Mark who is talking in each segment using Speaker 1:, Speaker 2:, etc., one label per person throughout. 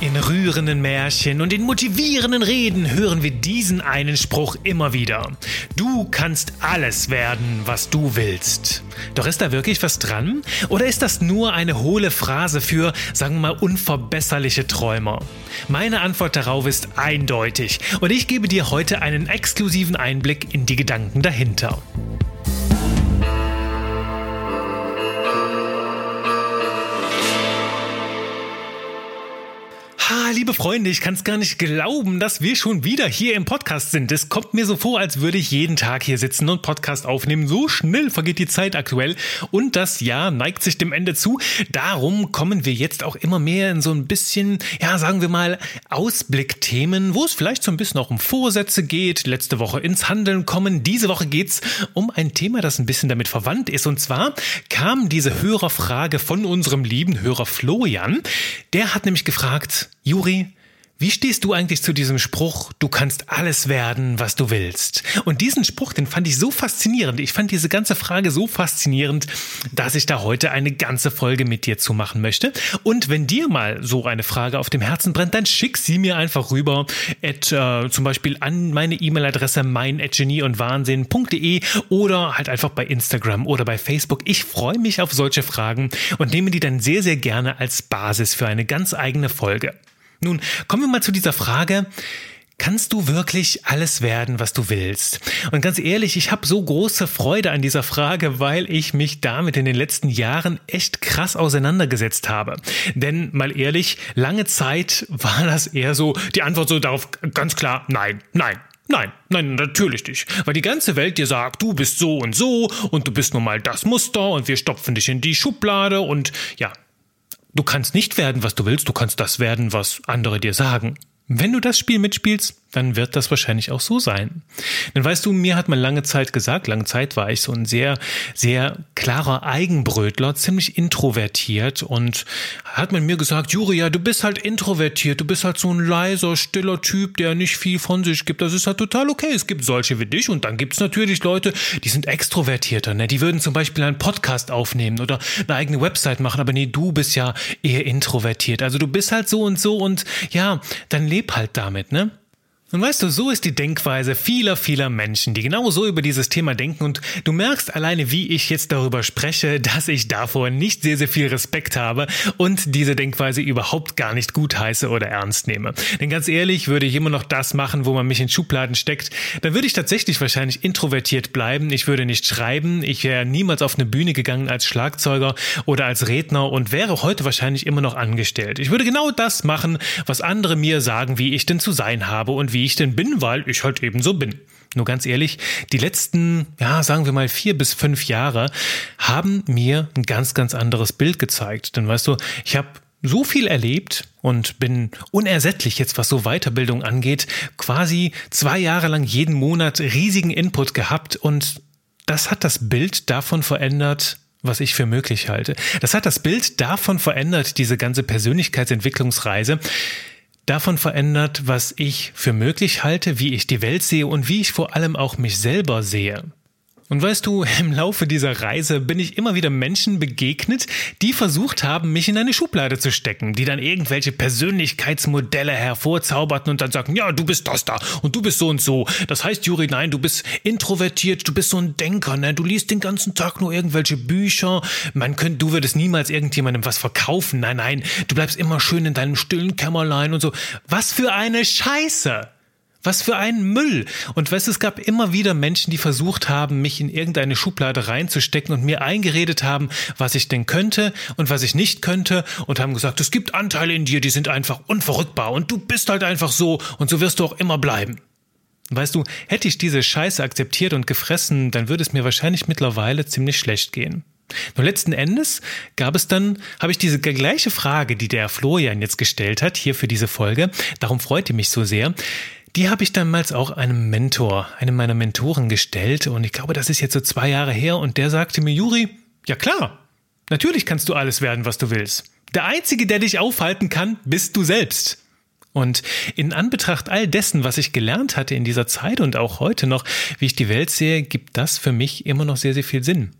Speaker 1: In rührenden Märchen und in motivierenden Reden hören wir diesen einen Spruch immer wieder. Du kannst alles werden, was du willst. Doch ist da wirklich was dran? Oder ist das nur eine hohle Phrase für, sagen wir mal, unverbesserliche Träumer? Meine Antwort darauf ist eindeutig und ich gebe dir heute einen exklusiven Einblick in die Gedanken dahinter. Liebe Freunde, ich kann es gar nicht glauben, dass wir schon wieder hier im Podcast sind. Es kommt mir so vor, als würde ich jeden Tag hier sitzen und Podcast aufnehmen. So schnell vergeht die Zeit aktuell und das Jahr neigt sich dem Ende zu. Darum kommen wir jetzt auch immer mehr in so ein bisschen, ja, sagen wir mal, Ausblickthemen, wo es vielleicht so ein bisschen auch um Vorsätze geht. Letzte Woche ins Handeln kommen. Diese Woche geht es um ein Thema, das ein bisschen damit verwandt ist. Und zwar kam diese Hörerfrage von unserem lieben Hörer Florian. Der hat nämlich gefragt, Juri, wie stehst du eigentlich zu diesem Spruch, du kannst alles werden, was du willst? Und diesen Spruch, den fand ich so faszinierend. Ich fand diese ganze Frage so faszinierend, dass ich da heute eine ganze Folge mit dir zu machen möchte. Und wenn dir mal so eine Frage auf dem Herzen brennt, dann schick sie mir einfach rüber, at, äh, zum Beispiel an meine E-Mail-Adresse mein@genieundwahnsinn.de oder halt einfach bei Instagram oder bei Facebook. Ich freue mich auf solche Fragen und nehme die dann sehr, sehr gerne als Basis für eine ganz eigene Folge. Nun, kommen wir mal zu dieser Frage, kannst du wirklich alles werden, was du willst? Und ganz ehrlich, ich habe so große Freude an dieser Frage, weil ich mich damit in den letzten Jahren echt krass auseinandergesetzt habe. Denn mal ehrlich, lange Zeit war das eher so, die Antwort so darauf ganz klar, nein, nein, Nein, nein, natürlich nicht. Weil die ganze Welt dir sagt, du bist so und so und du bist nun mal das Muster und wir stopfen dich in die Schublade und ja, Du kannst nicht werden, was du willst, du kannst das werden, was andere dir sagen. Wenn du das Spiel mitspielst, dann wird das wahrscheinlich auch so sein. Denn weißt du, mir hat man lange Zeit gesagt, lange Zeit war ich so ein sehr, sehr klarer Eigenbrötler, ziemlich introvertiert und hat man mir gesagt, Juria, du bist halt introvertiert, du bist halt so ein leiser, stiller Typ, der nicht viel von sich gibt. Das ist halt total okay. Es gibt solche wie dich und dann gibt es natürlich Leute, die sind extrovertierter, ne? Die würden zum Beispiel einen Podcast aufnehmen oder eine eigene Website machen, aber nee, du bist ja eher introvertiert. Also du bist halt so und so und ja, dann leb halt damit, ne? Und weißt du, so ist die Denkweise vieler, vieler Menschen, die genau so über dieses Thema denken und du merkst alleine, wie ich jetzt darüber spreche, dass ich davor nicht sehr, sehr viel Respekt habe und diese Denkweise überhaupt gar nicht gut heiße oder ernst nehme. Denn ganz ehrlich, würde ich immer noch das machen, wo man mich in Schubladen steckt, dann würde ich tatsächlich wahrscheinlich introvertiert bleiben, ich würde nicht schreiben, ich wäre niemals auf eine Bühne gegangen als Schlagzeuger oder als Redner und wäre heute wahrscheinlich immer noch angestellt. Ich würde genau das machen, was andere mir sagen, wie ich denn zu sein habe und wie wie ich denn bin, weil ich halt eben so bin. Nur ganz ehrlich, die letzten, ja, sagen wir mal vier bis fünf Jahre haben mir ein ganz, ganz anderes Bild gezeigt. Denn weißt du, ich habe so viel erlebt und bin unersättlich jetzt, was so Weiterbildung angeht, quasi zwei Jahre lang jeden Monat riesigen Input gehabt und das hat das Bild davon verändert, was ich für möglich halte. Das hat das Bild davon verändert, diese ganze Persönlichkeitsentwicklungsreise, davon verändert, was ich für möglich halte, wie ich die Welt sehe und wie ich vor allem auch mich selber sehe. Und weißt du, im Laufe dieser Reise bin ich immer wieder Menschen begegnet, die versucht haben, mich in eine Schublade zu stecken, die dann irgendwelche Persönlichkeitsmodelle hervorzauberten und dann sagen, ja, du bist das da und du bist so und so. Das heißt, Juri, nein, du bist introvertiert, du bist so ein Denker, ne? Du liest den ganzen Tag nur irgendwelche Bücher. Man könnte, du würdest niemals irgendjemandem was verkaufen. Nein, nein, du bleibst immer schön in deinem stillen Kämmerlein und so. Was für eine Scheiße! Was für ein Müll! Und weißt es gab immer wieder Menschen, die versucht haben, mich in irgendeine Schublade reinzustecken und mir eingeredet haben, was ich denn könnte und was ich nicht könnte und haben gesagt, es gibt Anteile in dir, die sind einfach unverrückbar und du bist halt einfach so und so wirst du auch immer bleiben. Weißt du, hätte ich diese Scheiße akzeptiert und gefressen, dann würde es mir wahrscheinlich mittlerweile ziemlich schlecht gehen. Nur letzten Endes gab es dann, habe ich diese gleiche Frage, die der Florian jetzt gestellt hat, hier für diese Folge, darum freut ihr mich so sehr, die habe ich damals auch einem Mentor, einem meiner Mentoren gestellt und ich glaube, das ist jetzt so zwei Jahre her und der sagte mir, Juri, ja klar, natürlich kannst du alles werden, was du willst. Der Einzige, der dich aufhalten kann, bist du selbst. Und in Anbetracht all dessen, was ich gelernt hatte in dieser Zeit und auch heute noch, wie ich die Welt sehe, gibt das für mich immer noch sehr, sehr viel Sinn.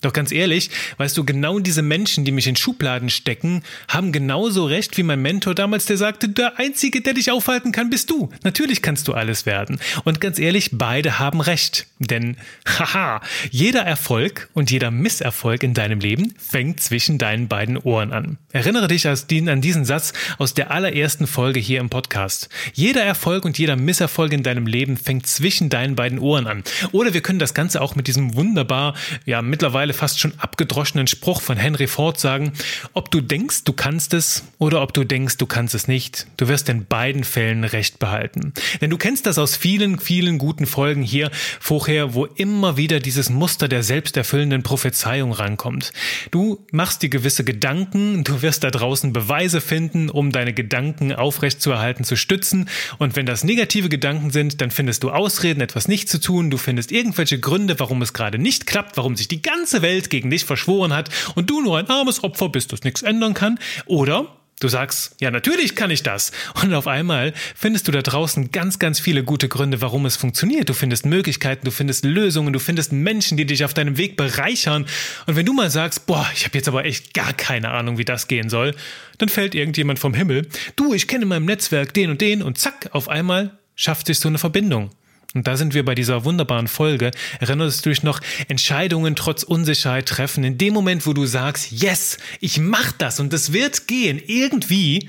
Speaker 1: Doch ganz ehrlich, weißt du, genau diese Menschen, die mich in Schubladen stecken, haben genauso recht wie mein Mentor damals, der sagte, der Einzige, der dich aufhalten kann, bist du. Natürlich kannst du alles werden. Und ganz ehrlich, beide haben recht. Denn, haha, jeder Erfolg und jeder Misserfolg in deinem Leben fängt zwischen deinen beiden Ohren an. Erinnere dich an diesen Satz aus der allerersten Folge hier im Podcast. Jeder Erfolg und jeder Misserfolg in deinem Leben fängt zwischen deinen beiden Ohren an. Oder wir können das Ganze auch mit diesem wunderbar, ja, mittlerweile mittlerweile fast schon abgedroschenen Spruch von Henry Ford sagen, ob du denkst, du kannst es oder ob du denkst, du kannst es nicht, du wirst in beiden Fällen Recht behalten. Denn du kennst das aus vielen, vielen guten Folgen hier vorher, wo immer wieder dieses Muster der selbsterfüllenden Prophezeiung rankommt. Du machst dir gewisse Gedanken, du wirst da draußen Beweise finden, um deine Gedanken aufrechtzuerhalten, zu stützen. Und wenn das negative Gedanken sind, dann findest du Ausreden, etwas nicht zu tun. Du findest irgendwelche Gründe, warum es gerade nicht klappt, warum sich die Welt gegen dich verschworen hat und du nur ein armes Opfer bist, das nichts ändern kann. Oder Du sagst, ja, natürlich kann ich das. Und auf einmal findest du da draußen ganz, ganz viele gute Gründe, warum es funktioniert. Du findest Möglichkeiten, du findest Lösungen, du findest Menschen, die dich auf deinem Weg bereichern. Und wenn du mal sagst, boah, ich habe jetzt aber echt gar keine Ahnung, wie das gehen soll, dann fällt irgendjemand vom Himmel. Du, ich kenne in meinem Netzwerk den und den und zack, auf einmal schafft sich so eine Verbindung. Und da sind wir bei dieser wunderbaren Folge. Erinnerst du dich noch, Entscheidungen trotz Unsicherheit treffen. In dem Moment, wo du sagst, yes, ich mach das und es wird gehen, irgendwie,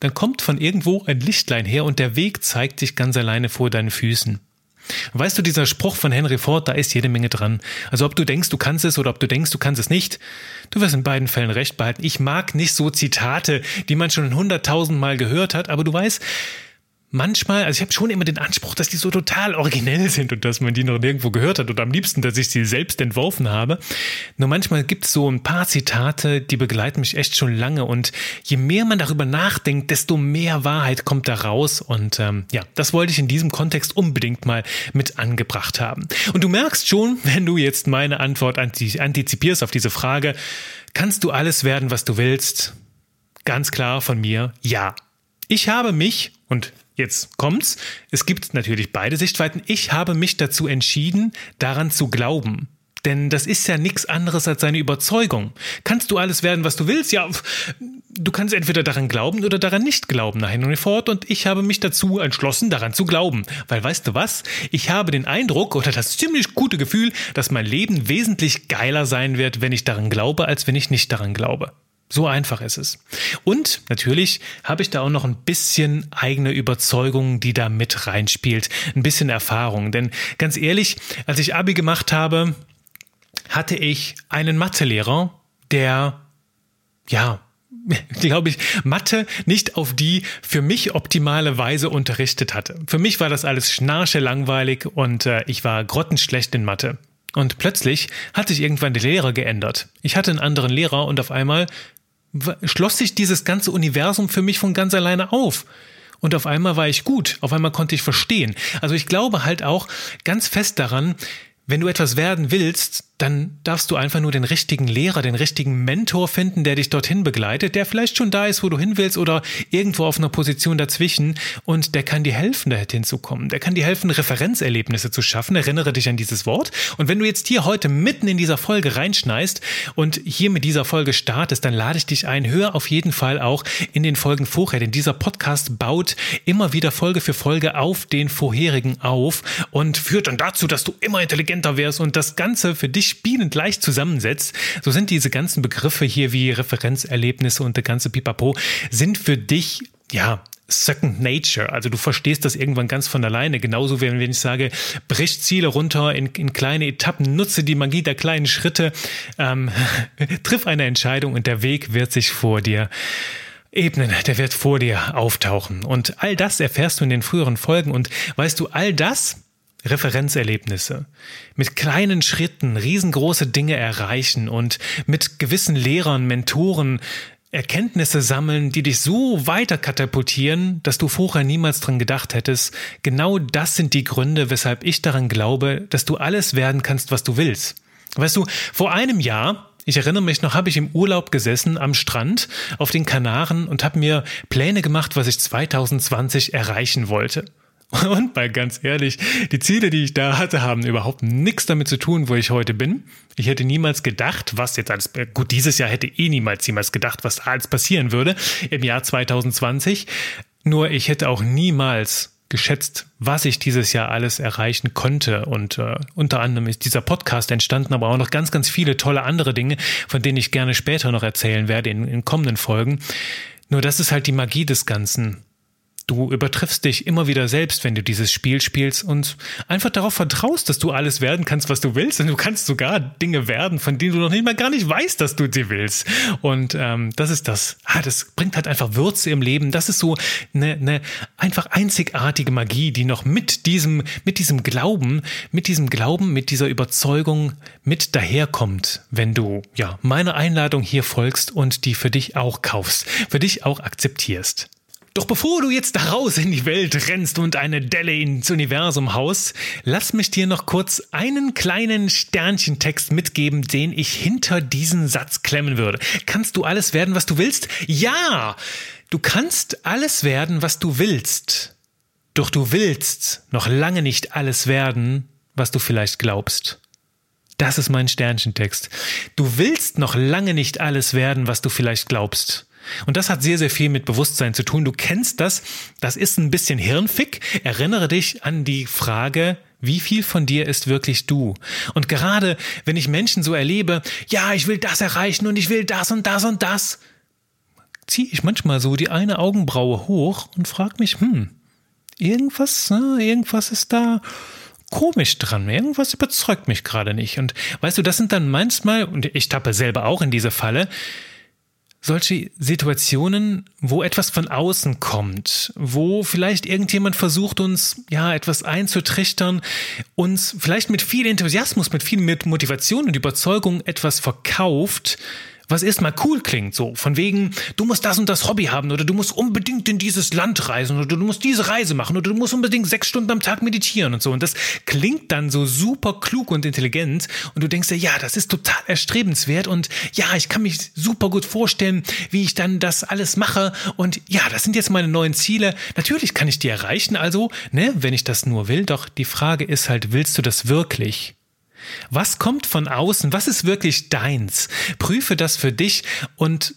Speaker 1: dann kommt von irgendwo ein Lichtlein her und der Weg zeigt sich ganz alleine vor deinen Füßen. Weißt du, dieser Spruch von Henry Ford, da ist jede Menge dran. Also ob du denkst, du kannst es oder ob du denkst, du kannst es nicht, du wirst in beiden Fällen recht behalten. Ich mag nicht so Zitate, die man schon hunderttausendmal gehört hat, aber du weißt, manchmal, also ich habe schon immer den Anspruch, dass die so total originell sind und dass man die noch nirgendwo gehört hat und am liebsten, dass ich sie selbst entworfen habe. Nur manchmal gibt es so ein paar Zitate, die begleiten mich echt schon lange und je mehr man darüber nachdenkt, desto mehr Wahrheit kommt da raus und ähm, ja, das wollte ich in diesem Kontext unbedingt mal mit angebracht haben. Und du merkst schon, wenn du jetzt meine Antwort antizipierst auf diese Frage, kannst du alles werden, was du willst? Ganz klar von mir, ja. Ich habe mich, und Jetzt kommt's. Es gibt natürlich beide Sichtweiten. Ich habe mich dazu entschieden, daran zu glauben. Denn das ist ja nichts anderes als seine Überzeugung. Kannst du alles werden, was du willst? Ja, du kannst entweder daran glauben oder daran nicht glauben, nach Henry Ford. Und ich habe mich dazu entschlossen, daran zu glauben. Weil weißt du was? Ich habe den Eindruck oder das ziemlich gute Gefühl, dass mein Leben wesentlich geiler sein wird, wenn ich daran glaube, als wenn ich nicht daran glaube. So einfach ist es. Und natürlich habe ich da auch noch ein bisschen eigene Überzeugung, die da mit reinspielt. Ein bisschen Erfahrung. Denn ganz ehrlich, als ich Abi gemacht habe, hatte ich einen Mathelehrer, der, ja, glaube ich, Mathe nicht auf die für mich optimale Weise unterrichtet hatte. Für mich war das alles schnarche langweilig und äh, ich war grottenschlecht in Mathe. Und plötzlich hat sich irgendwann der Lehrer geändert. Ich hatte einen anderen Lehrer und auf einmal schloss sich dieses ganze Universum für mich von ganz alleine auf. Und auf einmal war ich gut, auf einmal konnte ich verstehen. Also ich glaube halt auch ganz fest daran, wenn du etwas werden willst, dann darfst du einfach nur den richtigen Lehrer, den richtigen Mentor finden, der dich dorthin begleitet, der vielleicht schon da ist, wo du hin willst oder irgendwo auf einer Position dazwischen und der kann dir helfen, da hinzukommen. Der kann dir helfen, Referenzerlebnisse zu schaffen. Erinnere dich an dieses Wort. Und wenn du jetzt hier heute mitten in dieser Folge reinschneist und hier mit dieser Folge startest, dann lade ich dich ein, hör auf jeden Fall auch in den Folgen vorher, denn dieser Podcast baut immer wieder Folge für Folge auf den vorherigen auf und führt dann dazu, dass du immer intelligenter wirst und das Ganze für dich spielend leicht zusammensetzt, so sind diese ganzen Begriffe hier wie Referenzerlebnisse und der ganze Pipapo, sind für dich, ja, Second Nature. Also du verstehst das irgendwann ganz von alleine. Genauso wie wenn ich sage, brich Ziele runter in, in kleine Etappen, nutze die Magie der kleinen Schritte, ähm, triff eine Entscheidung und der Weg wird sich vor dir ebnen, der wird vor dir auftauchen. Und all das erfährst du in den früheren Folgen. Und weißt du, all das Referenzerlebnisse, mit kleinen Schritten riesengroße Dinge erreichen und mit gewissen Lehrern, Mentoren Erkenntnisse sammeln, die dich so weiter katapultieren, dass du vorher niemals dran gedacht hättest. Genau das sind die Gründe, weshalb ich daran glaube, dass du alles werden kannst, was du willst. Weißt du, vor einem Jahr ich erinnere mich noch, habe ich im Urlaub gesessen am Strand auf den Kanaren und habe mir Pläne gemacht, was ich 2020 erreichen wollte. Und mal ganz ehrlich, die Ziele, die ich da hatte, haben überhaupt nichts damit zu tun, wo ich heute bin. Ich hätte niemals gedacht, was jetzt alles, gut, dieses Jahr hätte eh niemals jemals gedacht, was da alles passieren würde im Jahr 2020. Nur ich hätte auch niemals geschätzt, was ich dieses Jahr alles erreichen konnte. Und äh, unter anderem ist dieser Podcast entstanden, aber auch noch ganz, ganz viele tolle andere Dinge, von denen ich gerne später noch erzählen werde in, in kommenden Folgen. Nur das ist halt die Magie des Ganzen. Du übertriffst dich immer wieder selbst, wenn du dieses Spiel spielst und einfach darauf vertraust, dass du alles werden kannst, was du willst. Und du kannst sogar Dinge werden, von denen du noch nicht mal gar nicht weißt, dass du sie willst. Und ähm, das ist das. Ah, das bringt halt einfach Würze im Leben. Das ist so eine, eine einfach einzigartige Magie, die noch mit diesem, mit diesem Glauben, mit diesem Glauben, mit dieser Überzeugung mit daherkommt, wenn du ja meiner Einladung hier folgst und die für dich auch kaufst, für dich auch akzeptierst. Doch bevor du jetzt da raus in die Welt rennst und eine Delle ins Universum haust, lass mich dir noch kurz einen kleinen Sternchentext mitgeben, den ich hinter diesen Satz klemmen würde. Kannst du alles werden, was du willst? Ja! Du kannst alles werden, was du willst. Doch du willst noch lange nicht alles werden, was du vielleicht glaubst. Das ist mein Sternchentext. Du willst noch lange nicht alles werden, was du vielleicht glaubst. Und das hat sehr, sehr viel mit Bewusstsein zu tun. Du kennst das, das ist ein bisschen Hirnfick. Erinnere dich an die Frage, wie viel von dir ist wirklich du? Und gerade wenn ich Menschen so erlebe, ja, ich will das erreichen und ich will das und das und das, ziehe ich manchmal so die eine Augenbraue hoch und frage mich, hm, irgendwas, ne, irgendwas ist da komisch dran. Irgendwas überzeugt mich gerade nicht. Und weißt du, das sind dann manchmal, und ich tappe selber auch in diese Falle, solche Situationen, wo etwas von außen kommt, wo vielleicht irgendjemand versucht, uns ja etwas einzutrichtern, uns vielleicht mit viel Enthusiasmus, mit viel Motivation und Überzeugung etwas verkauft, was erstmal cool klingt, so von wegen, du musst das und das Hobby haben oder du musst unbedingt in dieses Land reisen oder du musst diese Reise machen oder du musst unbedingt sechs Stunden am Tag meditieren und so. Und das klingt dann so super klug und intelligent und du denkst dir, ja, das ist total erstrebenswert und ja, ich kann mich super gut vorstellen, wie ich dann das alles mache und ja, das sind jetzt meine neuen Ziele. Natürlich kann ich die erreichen, also, ne, wenn ich das nur will, doch die Frage ist halt, willst du das wirklich? Was kommt von außen? Was ist wirklich deins? Prüfe das für dich und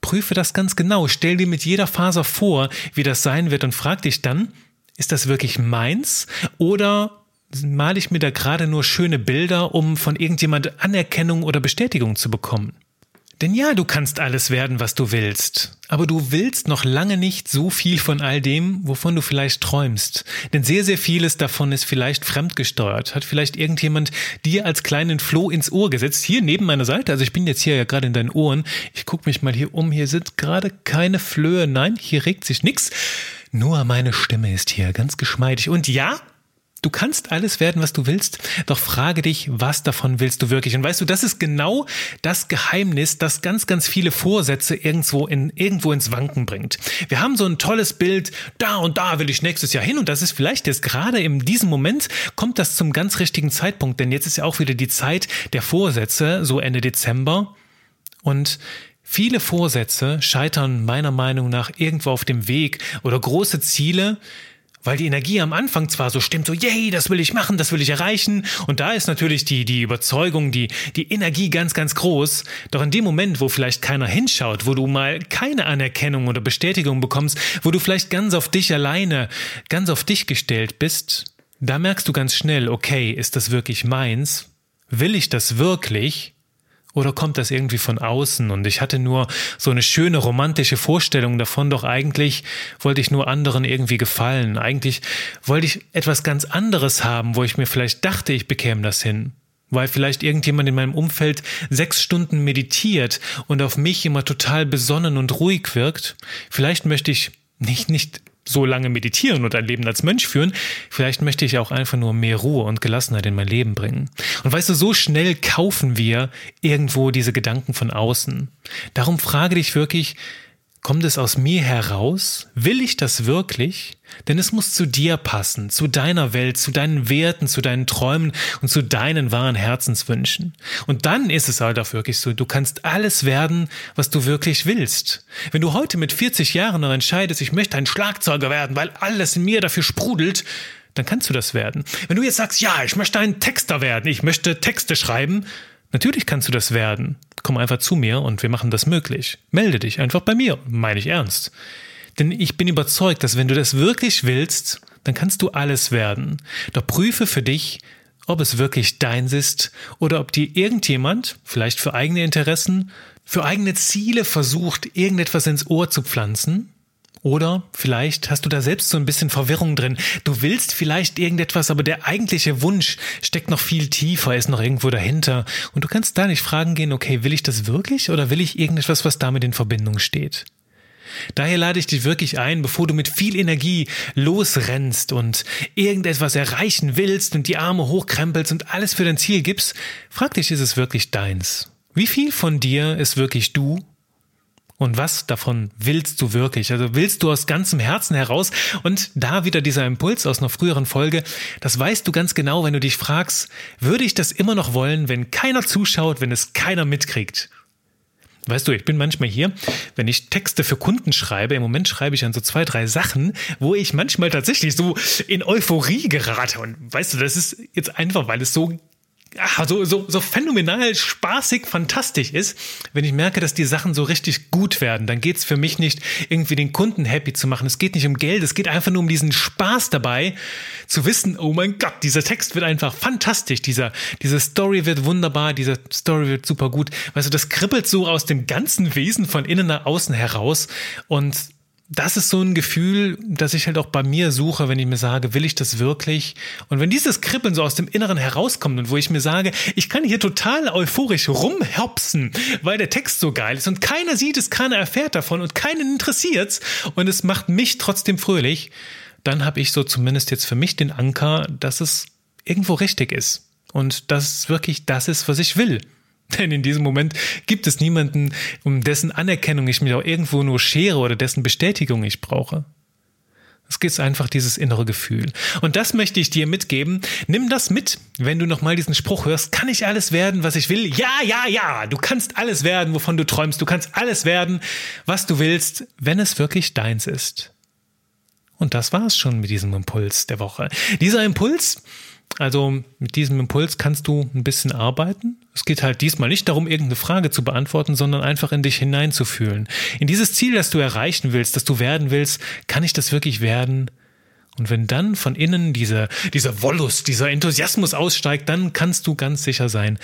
Speaker 1: prüfe das ganz genau. Stell dir mit jeder Faser vor, wie das sein wird und frag dich dann, ist das wirklich meins oder male ich mir da gerade nur schöne Bilder, um von irgendjemand Anerkennung oder Bestätigung zu bekommen? Denn ja, du kannst alles werden, was du willst. Aber du willst noch lange nicht so viel von all dem, wovon du vielleicht träumst. Denn sehr, sehr vieles davon ist vielleicht fremdgesteuert. Hat vielleicht irgendjemand dir als kleinen Floh ins Ohr gesetzt. Hier neben meiner Seite. Also ich bin jetzt hier ja gerade in deinen Ohren. Ich gucke mich mal hier um. Hier sind gerade keine Flöhe. Nein, hier regt sich nichts. Nur meine Stimme ist hier ganz geschmeidig. Und ja, Du kannst alles werden, was du willst, doch frage dich, was davon willst du wirklich? Und weißt du, das ist genau das Geheimnis, das ganz, ganz viele Vorsätze irgendwo, in, irgendwo ins Wanken bringt. Wir haben so ein tolles Bild, da und da will ich nächstes Jahr hin und das ist vielleicht jetzt gerade in diesem Moment kommt das zum ganz richtigen Zeitpunkt, denn jetzt ist ja auch wieder die Zeit der Vorsätze, so Ende Dezember. Und Viele Vorsätze scheitern meiner Meinung nach irgendwo auf dem Weg oder große Ziele weil die Energie am Anfang zwar so stimmt, so, yay, das will ich machen, das will ich erreichen. Und da ist natürlich die, die Überzeugung, die, die Energie ganz, ganz groß. Doch in dem Moment, wo vielleicht keiner hinschaut, wo du mal keine Anerkennung oder Bestätigung bekommst, wo du vielleicht ganz auf dich alleine, ganz auf dich gestellt bist, da merkst du ganz schnell, okay, ist das wirklich meins? Will ich das wirklich? Oder kommt das irgendwie von außen? Und ich hatte nur so eine schöne romantische Vorstellung davon, doch eigentlich wollte ich nur anderen irgendwie gefallen. Eigentlich wollte ich etwas ganz anderes haben, wo ich mir vielleicht dachte, ich bekäme das hin. Weil vielleicht irgendjemand in meinem Umfeld sechs Stunden meditiert und auf mich immer total besonnen und ruhig wirkt. Vielleicht möchte ich nicht, nicht so lange meditieren und ein Leben als Mönch führen, vielleicht möchte ich auch einfach nur mehr Ruhe und Gelassenheit in mein Leben bringen. Und weißt du, so schnell kaufen wir irgendwo diese Gedanken von außen. Darum frage dich wirklich, Kommt es aus mir heraus? Will ich das wirklich? Denn es muss zu dir passen, zu deiner Welt, zu deinen Werten, zu deinen Träumen und zu deinen wahren Herzenswünschen. Und dann ist es halt auch wirklich so, du kannst alles werden, was du wirklich willst. Wenn du heute mit 40 Jahren noch entscheidest, ich möchte ein Schlagzeuger werden, weil alles in mir dafür sprudelt, dann kannst du das werden. Wenn du jetzt sagst, ja, ich möchte ein Texter werden, ich möchte Texte schreiben, natürlich kannst du das werden komm einfach zu mir und wir machen das möglich. Melde dich einfach bei mir, meine ich ernst. Denn ich bin überzeugt, dass wenn du das wirklich willst, dann kannst du alles werden. Doch prüfe für dich, ob es wirklich deins ist oder ob dir irgendjemand, vielleicht für eigene Interessen, für eigene Ziele versucht, irgendetwas ins Ohr zu pflanzen, oder vielleicht hast du da selbst so ein bisschen Verwirrung drin. Du willst vielleicht irgendetwas, aber der eigentliche Wunsch steckt noch viel tiefer, ist noch irgendwo dahinter. Und du kannst da nicht fragen gehen, okay, will ich das wirklich oder will ich irgendetwas, was damit in Verbindung steht? Daher lade ich dich wirklich ein, bevor du mit viel Energie losrennst und irgendetwas erreichen willst und die Arme hochkrempelst und alles für dein Ziel gibst, frag dich, ist es wirklich deins? Wie viel von dir ist wirklich du und was davon willst du wirklich? Also willst du aus ganzem Herzen heraus? Und da wieder dieser Impuls aus einer früheren Folge, das weißt du ganz genau, wenn du dich fragst, würde ich das immer noch wollen, wenn keiner zuschaut, wenn es keiner mitkriegt? Weißt du, ich bin manchmal hier, wenn ich Texte für Kunden schreibe, im Moment schreibe ich an so zwei, drei Sachen, wo ich manchmal tatsächlich so in Euphorie gerate. Und weißt du, das ist jetzt einfach, weil es so ja, so, so, so phänomenal spaßig, fantastisch ist, wenn ich merke, dass die Sachen so richtig gut werden. Dann geht's für mich nicht irgendwie den Kunden happy zu machen. Es geht nicht um Geld, es geht einfach nur um diesen Spaß dabei, zu wissen, oh mein Gott, dieser Text wird einfach fantastisch, dieser, diese Story wird wunderbar, diese Story wird super gut. Weißt du, das kribbelt so aus dem ganzen Wesen von innen nach außen heraus und das ist so ein Gefühl, das ich halt auch bei mir suche, wenn ich mir sage, will ich das wirklich? Und wenn dieses Kribbeln so aus dem Inneren herauskommt und wo ich mir sage, ich kann hier total euphorisch rumhopsen, weil der Text so geil ist und keiner sieht es, keiner erfährt davon und keinen interessiert's und es macht mich trotzdem fröhlich, dann habe ich so zumindest jetzt für mich den Anker, dass es irgendwo richtig ist und dass es wirklich das ist, was ich will. Denn in diesem Moment gibt es niemanden, um dessen Anerkennung ich mich auch irgendwo nur schere oder dessen Bestätigung ich brauche. Es gibt einfach dieses innere Gefühl. Und das möchte ich dir mitgeben. Nimm das mit, wenn du nochmal diesen Spruch hörst. Kann ich alles werden, was ich will? Ja, ja, ja. Du kannst alles werden, wovon du träumst. Du kannst alles werden, was du willst, wenn es wirklich deins ist. Und das war's schon mit diesem Impuls der Woche. Dieser Impuls, also mit diesem Impuls kannst du ein bisschen arbeiten. Es geht halt diesmal nicht darum, irgendeine Frage zu beantworten, sondern einfach in dich hineinzufühlen. In dieses Ziel, das du erreichen willst, das du werden willst, kann ich das wirklich werden? Und wenn dann von innen dieser, dieser Wollust, dieser Enthusiasmus aussteigt, dann kannst du ganz sicher sein,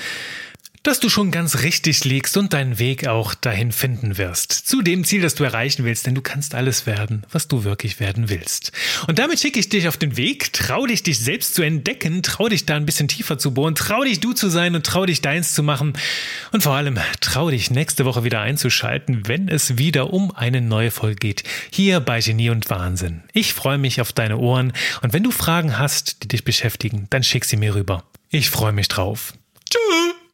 Speaker 1: dass du schon ganz richtig liegst und deinen Weg auch dahin finden wirst. Zu dem Ziel, das du erreichen willst, denn du kannst alles werden, was du wirklich werden willst. Und damit schicke ich dich auf den Weg, trau dich, dich selbst zu entdecken, trau dich da ein bisschen tiefer zu bohren, trau dich du zu sein und trau dich deins zu machen. Und vor allem trau dich nächste Woche wieder einzuschalten, wenn es wieder um eine neue Folge geht. Hier bei Genie und Wahnsinn. Ich freue mich auf deine Ohren und wenn du Fragen hast, die dich beschäftigen, dann schick sie mir rüber. Ich freue mich drauf. Tschüss!